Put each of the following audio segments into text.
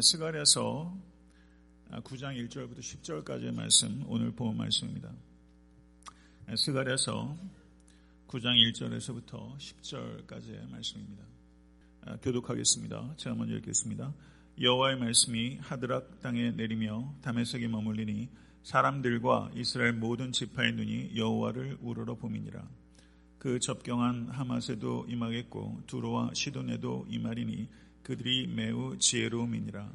스가랴서 9장 1절부터 10절까지의 말씀 오늘 본 말씀입니다. 스가랴서 9장 1절에서부터 10절까지의 말씀입니다. 교독하겠습니다. 제가 먼저 읽겠습니다. 여호와의 말씀이 하드락 땅에 내리며 담에색에 머물리니 사람들과 이스라엘 모든 지파의 눈이 여호와를 우러러 봄이니라. 그 접경한 하맛에도 임하겠고 두로와 시돈에도 임하리니 그들이 매우 지혜로움이니라.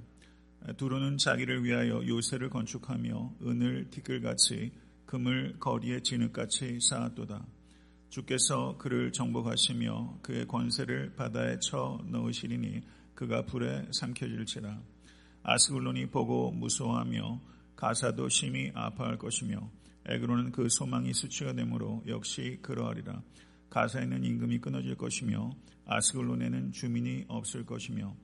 두로는 자기를 위하여 요새를 건축하며 은을 티끌같이 금을 거리에 진흙같이 쌓았도다. 주께서 그를 정복하시며 그의 권세를 바다에 쳐 넣으시리니 그가 불에 삼켜질지라. 아스글론이 보고 무서워하며 가사도 심히 아파할 것이며 에그로는 그 소망이 수치가 되므로 역시 그러하리라. 가사에는 임금이 끊어질 것이며 아스글론에는 주민이 없을 것이며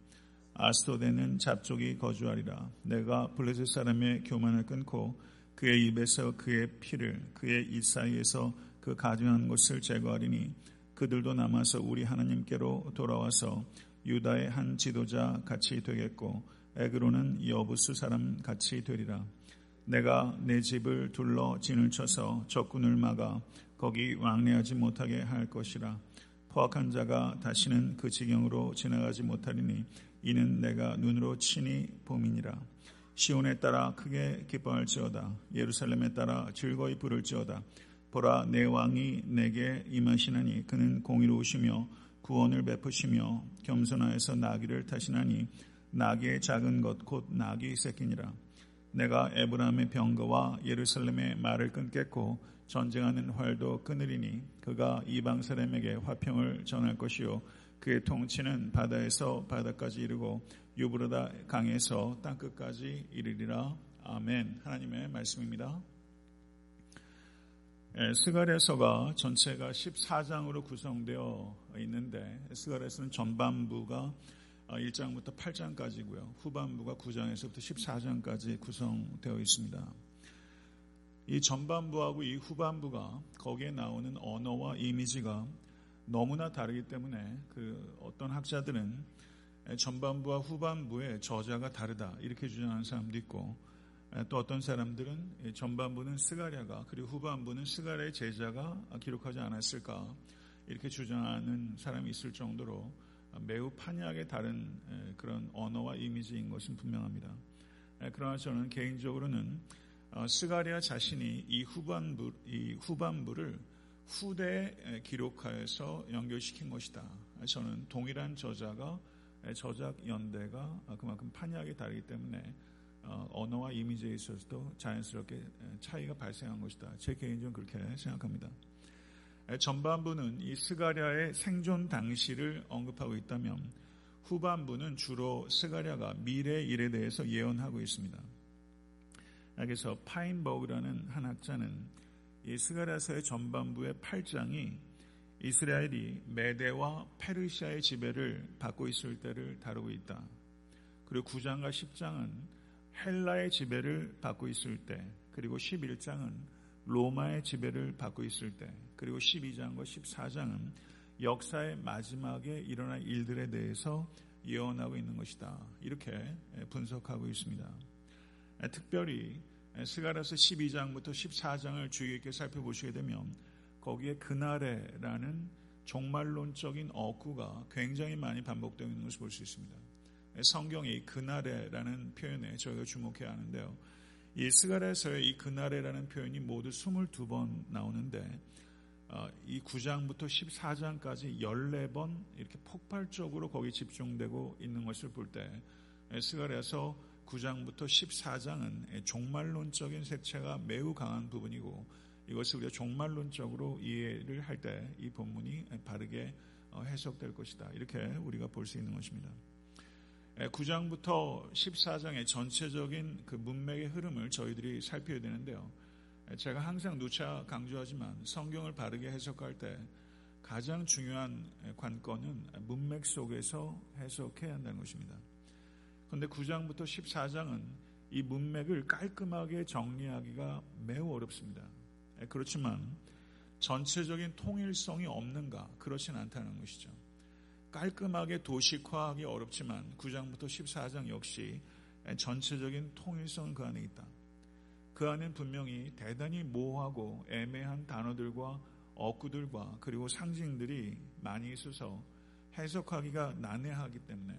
아스도데는 잡족이 거주하리라. 내가 블레셋 사람의 교만을 끊고 그의 입에서 그의 피를 그의 입 사이에서 그 가증한 것을 제거하리니 그들도 남아서 우리 하나님께로 돌아와서 유다의 한 지도자 같이 되겠고 에그로는 여부수 사람 같이 되리라. 내가 내 집을 둘러 진을 쳐서 적군을 막아 거기 왕래하지 못하게 할 것이라. 포악한 자가 다시는 그 지경으로 지나가지 못하리니 이는 내가 눈으로 친히 봄이니라. 시온에 따라 크게 기뻐할지어다. 예루살렘에 따라 즐거이 부를지어다. 보라 내 왕이 내게 임하시나니 그는 공의로우시며 구원을 베푸시며 겸손하여서 나귀를 타시나니 나귀의 작은 것 곧 나귀 새끼니라. 내가 에브라임의 병거와 예루살렘의 말을 끊겠고 전쟁하는 활도 끊으리니 그가 이방 사람에게 화평을 전할 것이요. 그의 통치는 바다에서 바다까지 이르고 유브르다 강에서 땅 끝까지 이르리라. 아멘. 하나님의 말씀입니다. 스가랴서가 전체가 14장으로 구성되어 있는데 스가랴서는 전반부가 1장부터 어, 8장까지고요. 후반부가 9장에서부터 14장까지 구성되어 있습니다. 이 전반부하고 이 후반부가 거기에 나오는 언어와 이미지가 너무나 다르기 때문에 그 어떤 학자들은 전반부와 후반부의 저자가 다르다 이렇게 주장하는 사람도 있고 또 어떤 사람들은 전반부는 스가랴가 그리고 후반부는 스가랴의 제자가 기록하지 않았을까 이렇게 주장하는 사람이 있을 정도로 매우 판이하게 다른 그런 언어와 이미지인 것은 분명합니다. 그러나 저는 개인적으로는 어, 스가리아 자신이 이 후반부 이 후반부를 후대에 기록하여서 연결시킨 것이다. 저는 동일한 저자가 저작 연대가 그만큼 판이하게 다르기 때문에 어, 언어와 이미지에 있어서도 자연스럽게 차이가 발생한 것이다. 제 개인적으로 그렇게 생각합니다. 전반부는 이 스가랴의 생존 당시를 언급하고 있다면 후반부는 주로 스가랴가 미래 일에 대해서 예언하고 있습니다. 그래서 파인버그라는 한 학자는 이 스가랴서의 전반부의 8장이 이스라엘이 메대와 페르시아의 지배를 받고 있을 때를 다루고 있다. 그리고 9장과 10장은 헬라의 지배를 받고 있을 때, 그리고 11장은 로마의 지배를 받고 있을 때, 그리고 12장과 14장은 역사의 마지막에 일어날 일들에 대해서 예언하고 있는 것이다. 이렇게 분석하고 있습니다. 특별히 스가라서 12장부터 14장을 주의 깊게 살펴보시게 되면 거기에 그날에라는 종말론적인 어구가 굉장히 많이 반복되어 있는 것을 볼 수 있습니다. 성경이 그날에라는 표현에 저희가 주목해야 하는데요. 이 스가랴서의 이 그날에라는 표현이 모두 22번 나오는데 어, 이 9장부터 14장까지 14번 이렇게 폭발적으로 거기 집중되고 있는 것을 볼 때 스가랴서 9장부터 14장은 종말론적인 색채가 매우 강한 부분이고 이것을 우리가 종말론적으로 이해를 할 때 이 본문이 바르게 어, 해석될 것이다. 이렇게 우리가 볼 수 있는 것입니다. 9장부터 14장의 전체적인 그 문맥의 흐름을 저희들이 살펴야 되는데요. 제가 항상 누차 강조하지만 성경을 바르게 해석할 때 가장 중요한 관건은 문맥 속에서 해석해야 한다는 것입니다. 그런데 9장부터 14장은 이 문맥을 깔끔하게 정리하기가 매우 어렵습니다. 그렇지만 전체적인 통일성이 없는가? 그렇진 않다는 것이죠. 깔끔하게 도식화하기 어렵지만 9장부터 14장 역시 전체적인 통일성은 그 안에 있다. 그 안엔 분명히 대단히 모호하고 애매한 단어들과 어구들과 그리고 상징들이 많이 있어서 해석하기가 난해하기 때문에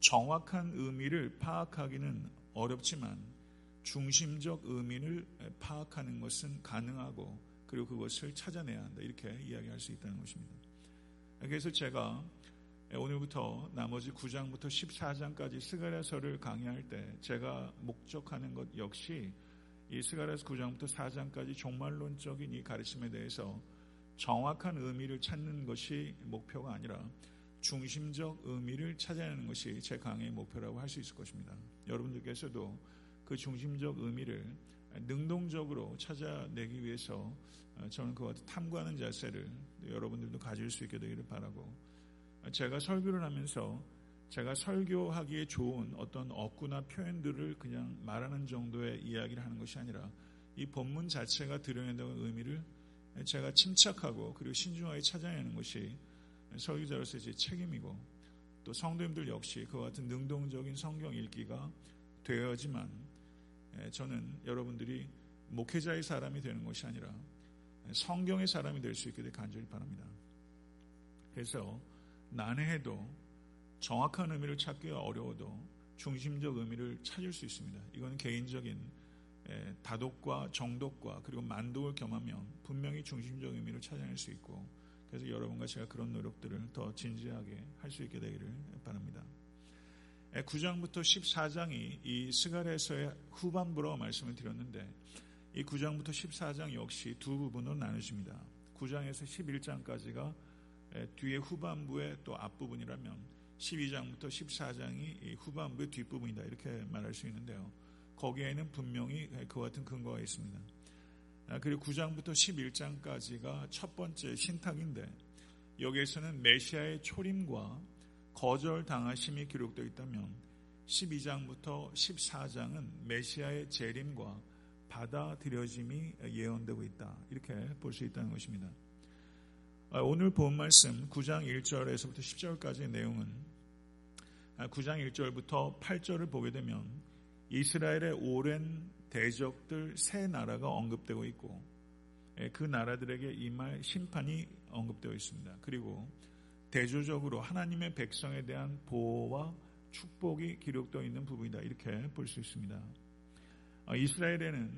정확한 의미를 파악하기는 어렵지만 중심적 의미를 파악하는 것은 가능하고 그리고 그것을 찾아내야 한다. 이렇게 이야기할 수 있다는 것입니다. 그래서 제가 오늘부터 나머지 9장부터 14장까지 스가랴서를 강의할 때 제가 목적하는 것 역시 이 스가랴서 9장부터 4장까지 종말론적인 이 가르침에 대해서 정확한 의미를 찾는 것이 목표가 아니라 중심적 의미를 찾아내는 것이 제 강의의 목표라고 할 수 있을 것입니다. 여러분들께서도 그 중심적 의미를 능동적으로 찾아내기 위해서 저는 그와 탐구하는 자세를 여러분들도 가질 수 있게 되기를 바라고 제가 설교를 하면서 제가 설교하기에 좋은 어떤 어구나 표현들을 그냥 말하는 정도의 이야기를 하는 것이 아니라 이 본문 자체가 드러낸다는 의미를 제가 침착하고 그리고 신중하게 찾아내는 것이 설교자로서의 제 책임이고 또 성도님들 역시 그와 같은 능동적인 성경 읽기가 되어야지만 저는 여러분들이 목회자의 사람이 되는 것이 아니라 성경의 사람이 될 수 있게 되 간절히 바랍니다. 그래서 난해해도 정확한 의미를 찾기가 어려워도 중심적 의미를 찾을 수 있습니다. 이건 개인적인 다독과 정독과 그리고 만독을 겸하면 분명히 중심적 의미를 찾아낼 수 있고 그래서 여러분과 제가 그런 노력들을 더 진지하게 할 수 있게 되기를 바랍니다. 9장부터 14장이 이 스가랴서의 후반부로 말씀을 드렸는데 이 9장부터 14장 역시 두 부분으로 나누십니다. 9장에서 11장까지가 뒤에 후반부의 또 앞부분이라면 12장부터 14장이 후반부의 뒷부분이다 이렇게 말할 수 있는데요. 거기에는 분명히 그와 같은 근거가 있습니다. 아, 그리고 9장부터 11장까지가 첫 번째 신탁인데 여기에서는 메시아의 초림과 거절 당하심이 기록되어 있다면 12장부터 14장은 메시아의 재림과 받아들여짐이 예언되고 있다. 이렇게 볼 수 있다는 것입니다. 아, 오늘 본 말씀 9장 1절에서부터 10절까지의 내용은 9장 아, 1절부터 8절을 보게 되면 이스라엘의 오랜 대적들 세 나라가 언급되고 있고 예, 그 나라들에게 임할 심판이 언급되어 있습니다. 그리고 대조적으로 하나님의 백성에 대한 보호와 축복이 기록되어 있는 부분이다. 이렇게 볼 수 있습니다. 아, 이스라엘에는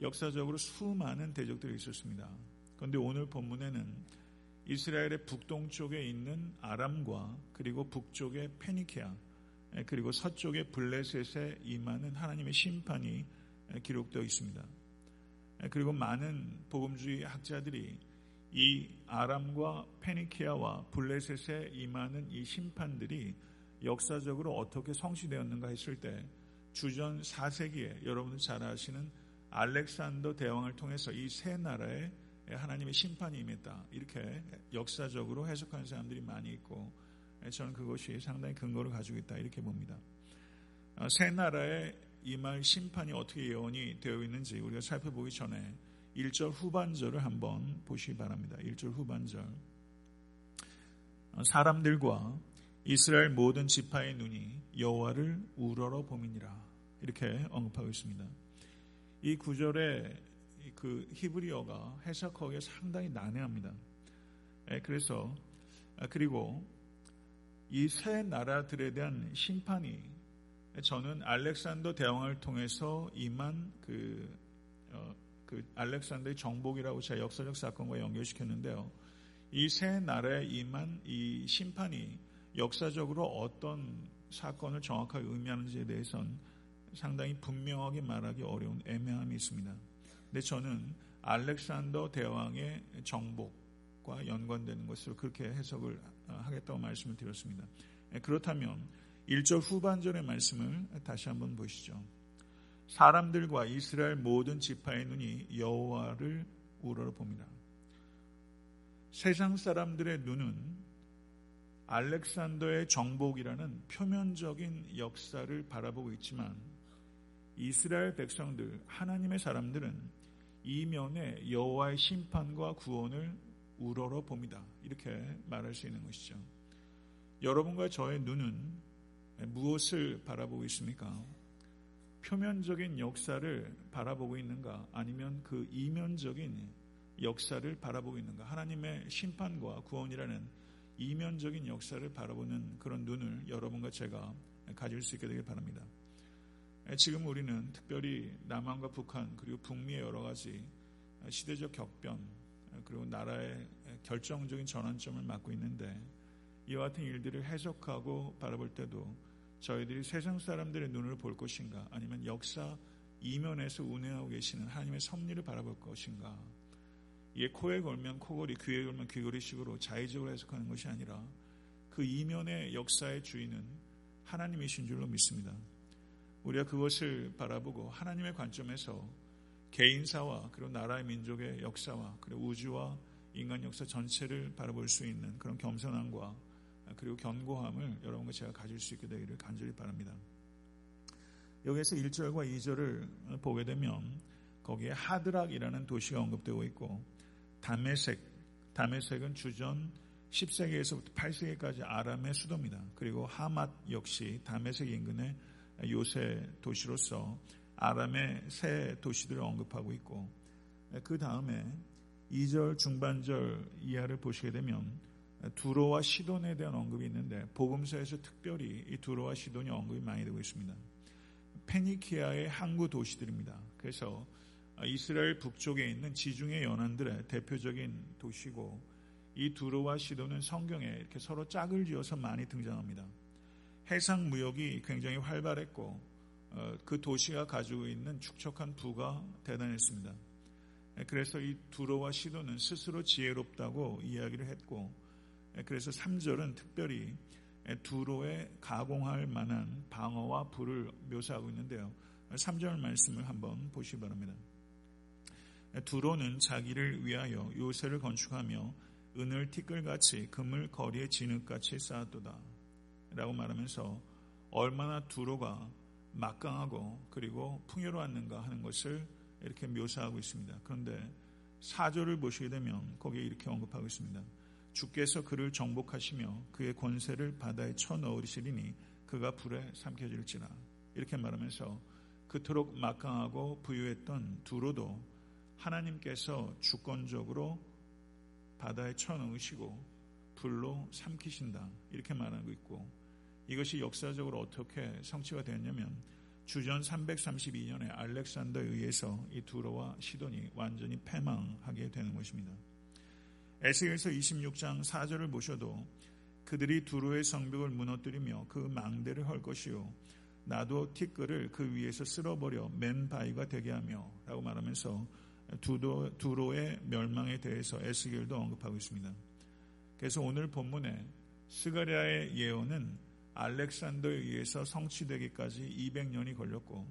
역사적으로 수많은 대적들이 있었습니다. 그런데 오늘 본문에는 이스라엘의 북동쪽에 있는 아람과 그리고 북쪽의 페니케아 예, 그리고 서쪽의 블레셋에 임하는 하나님의 심판이 기록되어 있습니다. 그리고 많은 복음주의 학자들이 이 아람과 페니키아와 블레셋에 임하는 이 심판들이 역사적으로 어떻게 성취되었는가 했을 때 주전 4세기에 여러분들 잘 아시는 알렉산더 대왕을 통해서 이 세 나라에 하나님의 심판이 임했다. 이렇게 역사적으로 해석하는 사람들이 많이 있고 저는 그것이 상당히 근거를 가지고 있다. 이렇게 봅니다. 세 나라의 이말 심판이 어떻게 예언이 되어 있는지 우리가 살펴보기 전에 1절 후반절을 한번 보시기 바랍니다. 1절 후반절. 사람들과 이스라엘 모든 지파의 눈이 여호와를 우러러 봄이니라. 이렇게 언급하고 있습니다. 이 구절의 그 히브리어가 해석하기에 상당히 난해합니다. 그래서 아, 그리고 이 세 나라들에 대한 심판이 저는 알렉산더 대왕을 통해서 임한 그, 어, 그 알렉산더의 정복이라고 제가 역사적 사건과 연결시켰는데요. 이 세 나라에 임한 이 심판이 역사적으로 어떤 사건을 정확하게 의미하는지에 대해서는 상당히 분명하게 말하기 어려운 애매함이 있습니다. 근데 저는 알렉산더 대왕의 정복과 연관되는 것으로 그렇게 해석을 하겠다고 말씀을 드렸습니다. 그렇다면 1절 후반절의 말씀을 다시 한번 보시죠. 사람들과 이스라엘 모든 지파의 눈이 여호와를 우러러 봅니다. 세상 사람들의 눈은 알렉산더의 정복이라는 표면적인 역사를 바라보고 있지만 이스라엘 백성들, 하나님의 사람들은 이면에 여호와의 심판과 구원을 우러러 봅니다. 이렇게 말할 수 있는 것이죠. 여러분과 저의 눈은 무엇을 바라보고 있습니까? 표면적인 역사를 바라보고 있는가? 아니면 그 이면적인 역사를 바라보고 있는가? 하나님의 심판과 구원이라는 이면적인 역사를 바라보는 그런 눈을 여러분과 제가 가질 수 있게 되길 바랍니다. 지금 우리는 특별히 남한과 북한 그리고 북미의 여러 가지 시대적 격변 그리고 나라의 결정적인 전환점을 맞고 있는데 이와 같은 일들을 해석하고 바라볼 때도 저희들이 세상 사람들의 눈을 볼 것인가 아니면 역사 이면에서 운행하고 계시는 하나님의 섭리를 바라볼 것인가 이게 코에 걸면 코걸이 귀에 걸면 귀걸이식으로 자의적으로 해석하는 것이 아니라 그 이면의 역사의 주인은 하나님이신 줄로 믿습니다. 우리가 그것을 바라보고 하나님의 관점에서 개인사와 그리고 나라의 민족의 역사와 그리고 우주와 인간 역사 전체를 바라볼 수 있는 그런 겸손함과 그리고 견고함을 여러분과 제가 가질 수 있게 되기를 간절히 바랍니다. 여기에서 1절과 2절을 보게 되면 거기에 하드락이라는 도시가 언급되고 있고 다메색, 다메색은 주전 10세기에서부터 8세기까지 아람의 수도입니다. 그리고 하맛 역시 다메색 인근의 요새 도시로서 아람의 새 도시들을 언급하고 있고 그 다음에 2절 중반절 이하를 보시게 되면 두로와 시돈에 대한 언급이 있는데 복음서에서 특별히 이 두로와 시돈이 언급이 많이 되고 있습니다. 페니키아의 항구 도시들입니다. 그래서 이스라엘 북쪽에 있는 지중해 연안들의 대표적인 도시고 이 두로와 시돈은 성경에 이렇게 서로 짝을 지어서 많이 등장합니다. 해상 무역이 굉장히 활발했고 어, 그 도시가 가지고 있는 축척한 부가 대단했습니다. 그래서 이 두로와 시도는 스스로 지혜롭다고 이야기를 했고 그래서 3절은 특별히 두로에 가공할 만한 방어와 불을 묘사하고 있는데요. 3절 말씀을 한번 보시기 바랍니다. 두로는 자기를 위하여 요새를 건축하며 은을 티끌같이 금을 거리에 진흙같이 쌓았도다. 라고 말하면서 얼마나 두로가 막강하고 그리고 풍요로웠는가 하는 것을 이렇게 묘사하고 있습니다. 그런데 사조를 보시게 되면 거기에 이렇게 언급하고 있습니다. 주께서 그를 정복하시며 그의 권세를 바다에 쳐넣으시리니 그가 불에 삼켜질지라. 이렇게 말하면서 그토록 막강하고 부유했던 두로도 하나님께서 주권적으로 바다에 쳐넣으시고 불로 삼키신다. 이렇게 말하고 있고 이것이 역사적으로 어떻게 성취가 되었냐면 주전 332년에 알렉산더에 의해서 이 두로와 시돈이 완전히 패망하게 되는 것입니다. 에스겔서 26장 4절을 보셔도 그들이 두로의 성벽을 무너뜨리며 그 망대를 헐 것이요 나도 티끌을 그 위에서 쓸어버려 맨 바위가 되게 하며 라고 말하면서 두도, 두로의 멸망에 대해서 에스겔도 언급하고 있습니다. 그래서 오늘 본문에 스가리아의 예언은 알렉산더에 의해서 성취되기까지 200년이 걸렸고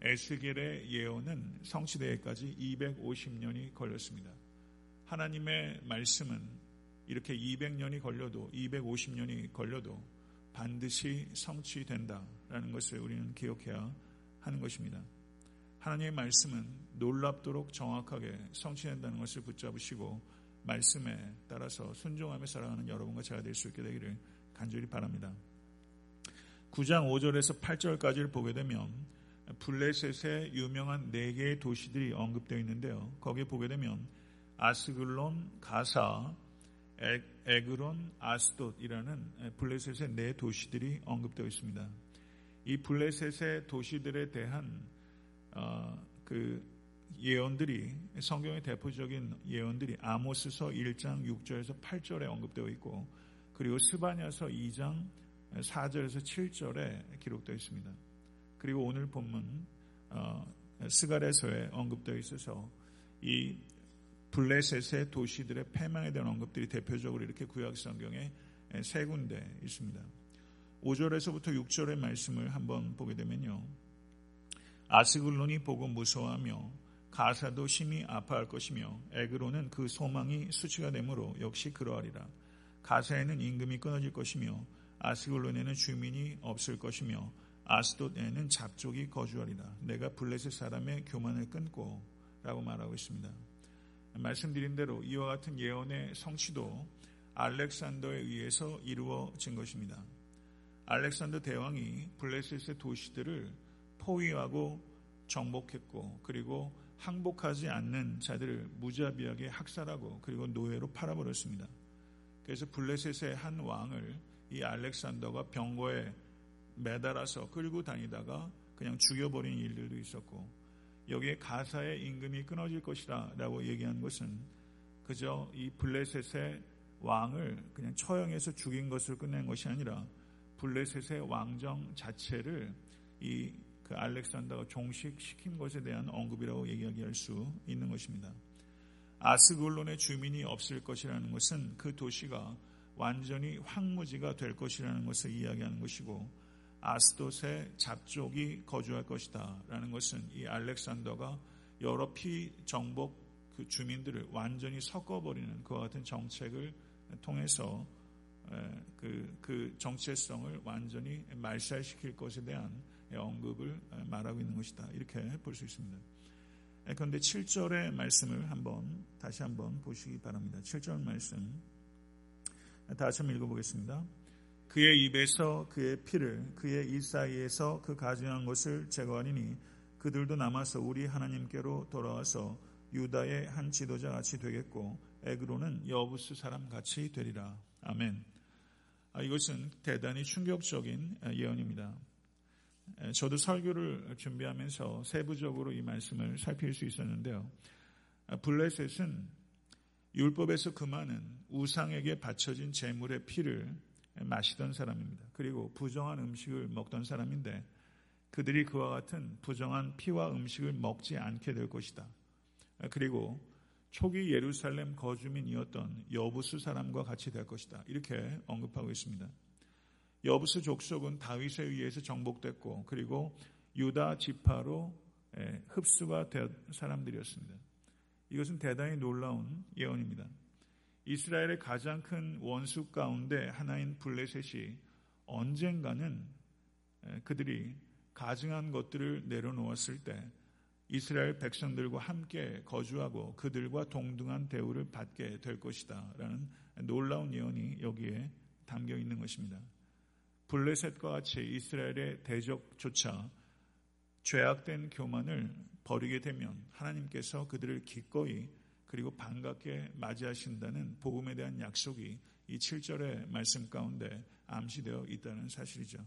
에스겔의 예언은 성취되기까지 250년이 걸렸습니다. 하나님의 말씀은 이렇게 200년이 걸려도 250년이 걸려도 반드시 성취된다라는 것을 우리는 기억해야 하는 것입니다. 하나님의 말씀은 놀랍도록 정확하게 성취된다는 것을 붙잡으시고 말씀에 따라서 순종하며 살아가는 여러분과 제가 될 수 있게 되기를 간절히 바랍니다. 9장 5절에서 8절까지를 보게 되면 블레셋의 유명한 네 개의 도시들이 언급되어 있는데요. 거기에 보게 되면 아스글론, 가사, 에그론, 아스돗이라는 블레셋의 네 도시들이 언급되어 있습니다. 이 블레셋의 도시들에 대한 어, 그 예언들이 성경의 대표적인 예언들이 아모스서 1장 6절에서 8절에 언급되어 있고 그리고 스바냐서 2장 4절에서 7절에 기록되어 있습니다. 그리고 오늘 본문 어, 스가레서에 언급되어 있어서 이 블레셋의 도시들의 패망에 대한 언급들이 대표적으로 이렇게 구약 성경에 세 군데 있습니다. 5절에서부터 6절의 말씀을 한번 보게 되면요. 아스글론이 보고 무서워하며 가사도 심히 아파할 것이며 에그로는 그 소망이 수치가 되므로 역시 그러하리라. 가사에는 임금이 끊어질 것이며 아스글론에는 주민이 없을 것이며 아스돗에는 잡족이 거주하리라. 내가 블레셋 사람의 교만을 끊고 라고 말하고 있습니다. 말씀드린 대로 이와 같은 예언의 성취도 알렉산더에 의해서 이루어진 것입니다. 알렉산더 대왕이 블레셋의 도시들을 포위하고 정복했고 그리고 항복하지 않는 자들을 무자비하게 학살하고 그리고 노예로 팔아버렸습니다. 그래서 블레셋의 한 왕을 이 알렉산더가 병거에 매달아서 끌고 다니다가 그냥 죽여버린 일들도 있었고 여기에 가사의 임금이 끊어질 것이라 라고 얘기한 것은 그저 이 블레셋의 왕을 그냥 처형해서 죽인 것을 끝낸 것이 아니라 블레셋의 왕정 자체를 이 그 알렉산더가 종식시킨 것에 대한 언급이라고 얘기할 수 있는 것입니다. 아스골론의 주민이 없을 것이라는 것은 그 도시가 완전히 황무지가 될 것이라는 것을 이야기하는 것이고 아스돗의 잡족이 거주할 것이다 라는 것은 이 알렉산더가 여러 피 정복 그 주민들을 완전히 섞어버리는 그와 같은 정책을 통해서 그, 그 정체성을 완전히 말살시킬 것에 대한 언급을 말하고 있는 것이다. 이렇게 볼 수 있습니다. 그런데 7절의 말씀을 한번 다시 한번 보시기 바랍니다. 7절 말씀 다시 한번 읽어보겠습니다. 그의 입에서 그의 피를 그의 이 사이에서 그 가증한 것을 제거하리니 그들도 남아서 우리 하나님께로 돌아와서 유다의 한 지도자 같이 되겠고 에그로는 여부스 사람 같이 되리라. 아멘. 아, 이것은 대단히 충격적인 예언입니다. 저도 설교를 준비하면서 세부적으로 이 말씀을 살필 수 있었는데요. 아, 블레셋은 율법에서 그만은 우상에게 바쳐진 재물의 피를 마시던 사람입니다. 그리고 부정한 음식을 먹던 사람인데 그들이 그와 같은 부정한 피와 음식을 먹지 않게 될 것이다. 그리고 초기 예루살렘 거주민이었던 여부수 사람과 같이 될 것이다. 이렇게 언급하고 있습니다. 여부수 족속은 다윗에 의해서 정복됐고 그리고 유다 지파로 흡수가 된 사람들이었습니다. 이것은 대단히 놀라운 예언입니다. 이스라엘의 가장 큰 원수 가운데 하나인 블레셋이 언젠가는 그들이 가증한 것들을 내려놓았을 때 이스라엘 백성들과 함께 거주하고 그들과 동등한 대우를 받게 될 것이다. 라는 놀라운 예언이 여기에 담겨 있는 것입니다. 블레셋과 같이 이스라엘의 대적조차 죄악된 교만을 버리게 되면 하나님께서 그들을 기꺼이 그리고 반갑게 맞이하신다는 복음에 대한 약속이 이 7절의 말씀 가운데 암시되어 있다는 사실이죠.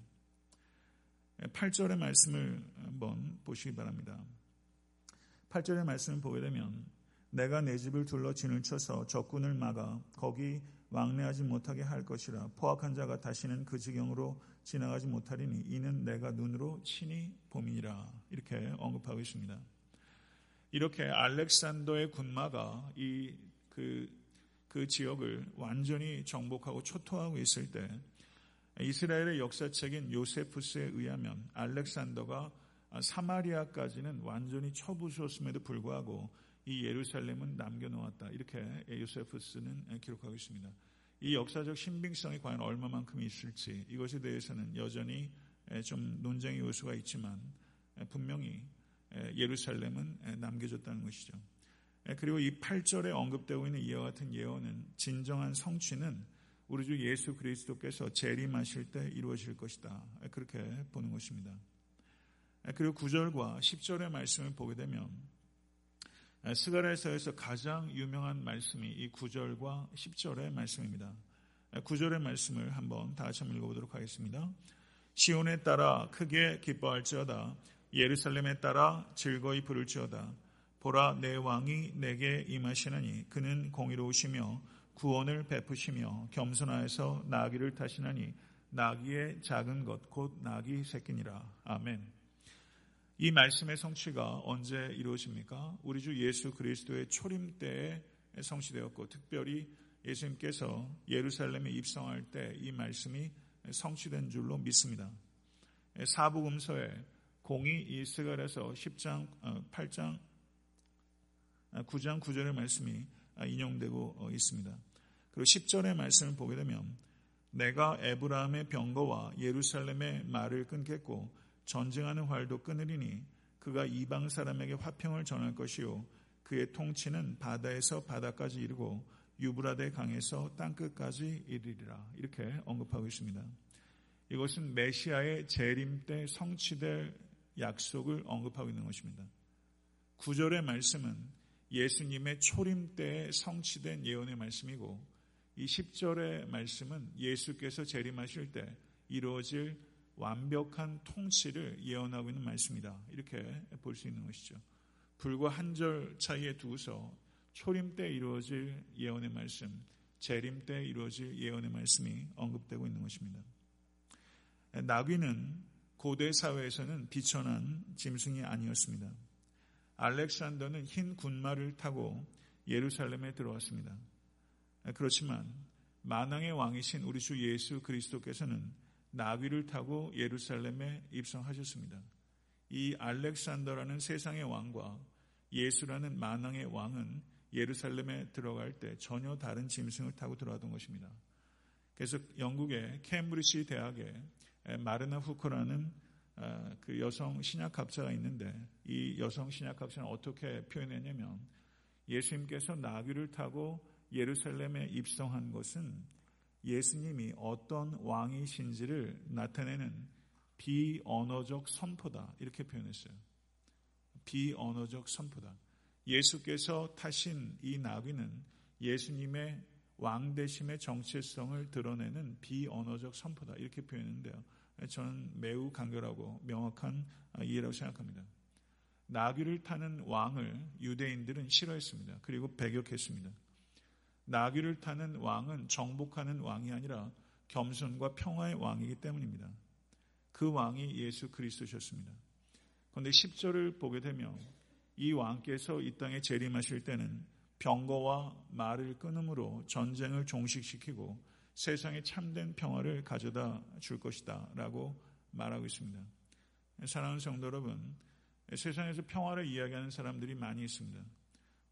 8절의 말씀을 한번 보시기 바랍니다. 8절의 말씀을 보게 되면 내가 내 집을 둘러 진을 쳐서 적군을 막아 거기 왕래하지 못하게 할 것이라 포악한 자가 다시는 그 지경으로 지나가지 못하리니 이는 내가 눈으로 친히 봄이라 이렇게 언급하고 있습니다. 이렇게 알렉산더의 군마가 이 그, 그 지역을 완전히 정복하고 초토하고 있을 때 이스라엘의 역사책인 요세푸스에 의하면 알렉산더가 사마리아까지는 완전히 처부수었음에도 불구하고 이 예루살렘은 남겨놓았다. 이렇게 요세푸스는 기록하고 있습니다. 이 역사적 신빙성이 과연 얼마만큼 있을지 이것에 대해서는 여전히 좀 논쟁의 요소가 있지만 분명히 예루살렘은 남겨졌다는 것이죠. 그리고 이 8절에 언급되고 있는 이와 같은 예언은 진정한 성취는 우리 주 예수 그리스도께서 재림하실 때 이루어질 것이다. 그렇게 보는 것입니다. 그리고 9절과 10절의 말씀을 보게 되면 스가랴서에서 가장 유명한 말씀이 이 9절과 10절의 말씀입니다. 9절의 말씀을 한번 다시 한번 읽어보도록 하겠습니다. 시온에 따라 크게 기뻐할지어다 예루살렘에 따라 즐거이 부를지어다. 보라 내 왕이 내게 임하시나니 그는 공의로우시며 구원을 베푸시며 겸손하여서 나귀를 타시나니 나귀의 작은 것 곧 나귀 새끼니라. 아멘. 이 말씀의 성취가 언제 이루어집니까? 우리 주 예수 그리스도의 초림 때에 성취되었고 특별히 예수님께서 예루살렘에 입성할 때 이 말씀이 성취된 줄로 믿습니다. 사복음서에 공이 이 스갈에서 10장, 8장, 9장 9절의 말씀이 인용되고 어, 있습니다. 그리고 10절의 말씀을 보게 되면 내가 에브라함의 병거와 예루살렘의 말을 끊겠고 전쟁하는 활도 끊으리니 그가 이방 사람에게 화평을 전할 것이요 그의 통치는 바다에서 바다까지 이르고 유브라데 강에서 땅끝까지 이르리라. 이렇게 언급하고 있습니다. 이것은 메시아의 재림 때 성취될 약속을 언급하고 있는 것입니다. 구절의 말씀은 예수님의 초림 때에 성취된 예언의 말씀이고 이 10절의 말씀은 예수께서 재림하실 때 이루어질 완벽한 통치를 예언하고 있는 말씀이다. 이렇게 볼 수 있는 것이죠. 불과 한 절 차이에 두고서 초림 때 이루어질 예언의 말씀, 재림 때 이루어질 예언의 말씀이 언급되고 있는 것입니다. 나귀는 고대 사회에서는 비천한 짐승이 아니었습니다. 알렉산더는 흰 군마를 타고 예루살렘에 들어왔습니다. 그렇지만 만왕의 왕이신 우리 주 예수 그리스도께서는 나귀를 타고 예루살렘에 입성하셨습니다. 이 알렉산더라는 세상의 왕과 예수라는 만왕의 왕은 예루살렘에 들어갈 때 전혀 다른 짐승을 타고 들어왔던 것입니다. 그래서 영국의 캠브리지 대학에 마르나 후커라는 아, 그 여성 신약학자가 있는데 이 여성 신약학자는 어떻게 표현했냐면 예수님께서 나귀를 타고 예루살렘에 입성한 것은 예수님이 어떤 왕이신지를 나타내는 비언어적 선포다 이렇게 표현했어요. 비언어적 선포다. 예수께서 타신 이 나귀는 예수님의 왕대심의 정체성을 드러내는 비언어적 선포다 이렇게 표현했는데요. 저는 매우 간결하고 명확한 이해라고 생각합니다. 나귀를 타는 왕을 유대인들은 싫어했습니다. 그리고 배격했습니다. 나귀를 타는 왕은 정복하는 왕이 아니라 겸손과 평화의 왕이기 때문입니다. 그 왕이 예수 그리스도셨습니다. 그런데 10절을 보게 되면 이 왕께서 이 땅에 재림하실 때는 병거와 말을 끊음으로 전쟁을 종식시키고 세상에 참된 평화를 가져다 줄 것이다 라고 말하고 있습니다. 사랑하는 성도 여러분, 세상에서 평화를 이야기하는 사람들이 많이 있습니다.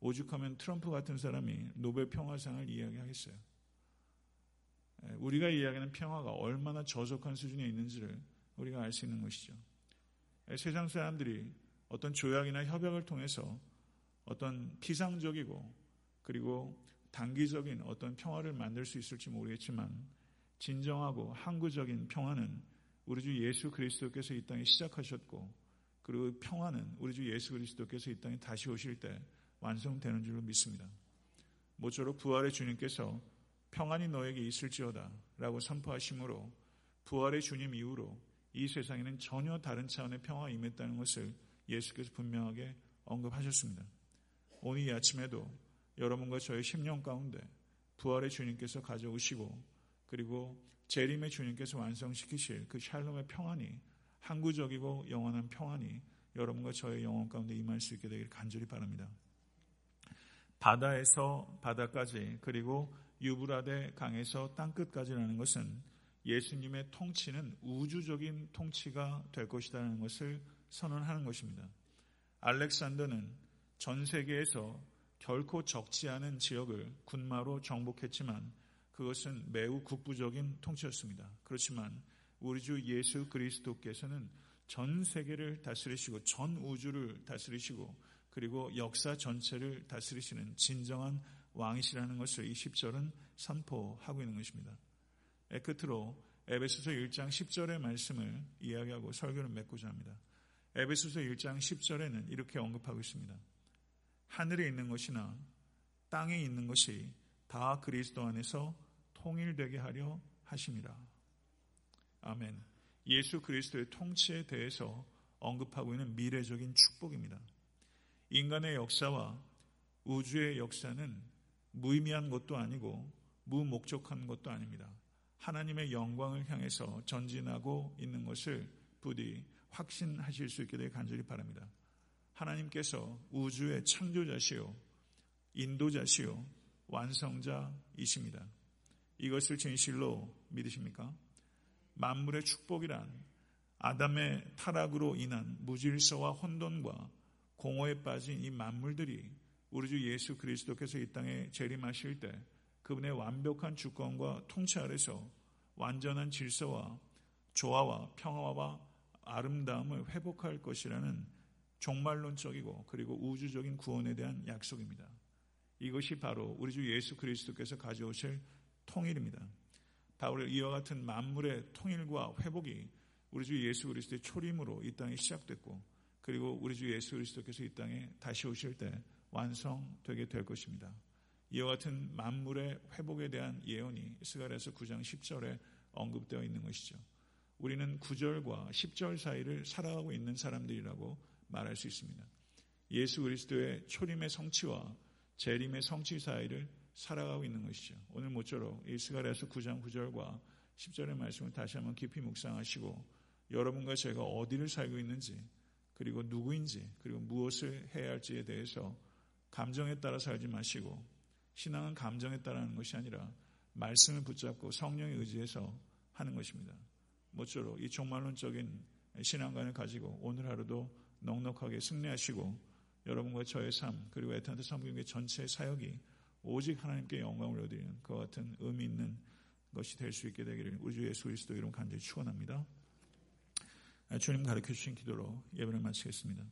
오죽하면 트럼프 같은 사람이 노벨 평화상을 이야기하겠어요. 우리가 이야기하는 평화가 얼마나 저속한 수준에 있는지를 우리가 알 수 있는 것이죠. 세상 사람들이 어떤 조약이나 협약을 통해서 어떤 피상적이고 그리고 단기적인 어떤 평화를 만들 수 있을지 모르겠지만 진정하고 항구적인 평화는 우리 주 예수 그리스도께서 이 땅에 시작하셨고 그리고 평화는 우리 주 예수 그리스도께서 이 땅에 다시 오실 때 완성되는 줄로 믿습니다. 모쪼록 부활의 주님께서 평안이 너에게 있을지어다 라고 선포하심으로 부활의 주님 이후로 이 세상에는 전혀 다른 차원의 평화가 임했다는 것을 예수께서 분명하게 언급하셨습니다. 오늘 이 아침에도 여러분과 저의 심령 가운데 부활의 주님께서 가져오시고 그리고 재림의 주님께서 완성시키실 그 샬롬의 평안이 항구적이고 영원한 평안이 여러분과 저의 영혼 가운데 임할 수 있게 되기를 간절히 바랍니다. 바다에서 바다까지 그리고 유브라데 강에서 땅끝까지라는 것은 예수님의 통치는 우주적인 통치가 될 것이라는 것을 선언하는 것입니다. 알렉산더는 전 세계에서 결코 적지 않은 지역을 군마로 정복했지만 그것은 매우 국부적인 통치였습니다. 그렇지만 우리 주 예수 그리스도께서는 전 세계를 다스리시고 전 우주를 다스리시고 그리고 역사 전체를 다스리시는 진정한 왕이시라는 것을 이 10절은 선포하고 있는 것입니다. 끝으로 에베소서 1장 10절의 말씀을 이야기하고 설교를 맺고자 합니다. 에베소서 1장 10절에는 이렇게 언급하고 있습니다. 하늘에 있는 것이나 땅에 있는 것이 다 그리스도 안에서 통일되게 하려 하심이라. 아멘. 예수 그리스도의 통치에 대해서 언급하고 있는 미래적인 축복입니다. 인간의 역사와 우주의 역사는 무의미한 것도 아니고 무목적한 것도 아닙니다. 하나님의 영광을 향해서 전진하고 있는 것을 부디 확신하실 수 있게 되길 간절히 바랍니다. 하나님께서 우주의 창조자시요, 인도자시요, 완성자이십니다. 이것을 진실로 믿으십니까? 만물의 축복이란 아담의 타락으로 인한 무질서와 혼돈과 공허에 빠진 이 만물들이 우리 주 예수 그리스도께서 이 땅에 재림하실 때 그분의 완벽한 주권과 통치 아래서 완전한 질서와 조화와 평화와 아름다움을 회복할 것이라는 종말론적이고 그리고 우주적인 구원에 대한 약속입니다. 이것이 바로 우리 주 예수 그리스도께서 가져오실 통일입니다. 바로 이와 같은 만물의 통일과 회복이 우리 주 예수 그리스도의 초림으로 이 땅에 시작됐고 그리고 우리 주 예수 그리스도께서 이 땅에 다시 오실 때 완성되게 될 것입니다. 이와 같은 만물의 회복에 대한 예언이 스가랴서 9장 10절에 언급되어 있는 것이죠. 우리는 9절과 10절 사이를 살아가고 있는 사람들이라고 말할 수 있습니다. 예수 그리스도의 초림의 성취와 재림의 성취 사이를 살아가고 있는 것이죠. 오늘 모쪼록 이 스가랴서 9장 9절과 10절의 말씀을 다시 한번 깊이 묵상하시고 여러분과 제가 어디를 살고 있는지 그리고 누구인지 그리고 무엇을 해야 할지에 대해서 감정에 따라 살지 마시고 신앙은 감정에 따라 하는 것이 아니라 말씀을 붙잡고 성령에 의지해서 하는 것입니다. 모쪼록 이 종말론적인 신앙관을 가지고 오늘 하루도 넉넉하게 승리하시고 여러분과 저의 삶 그리고 에탄트 성경의 전체 사역이 오직 하나님께 영광을 얻드리는 그 같은 의미 있는 것이 될 수 있게 되기를 우리 주 예수 그리스도 이름 간절히 축원합니다. 주님 가르쳐 주신 기도로 예배를 마치겠습니다.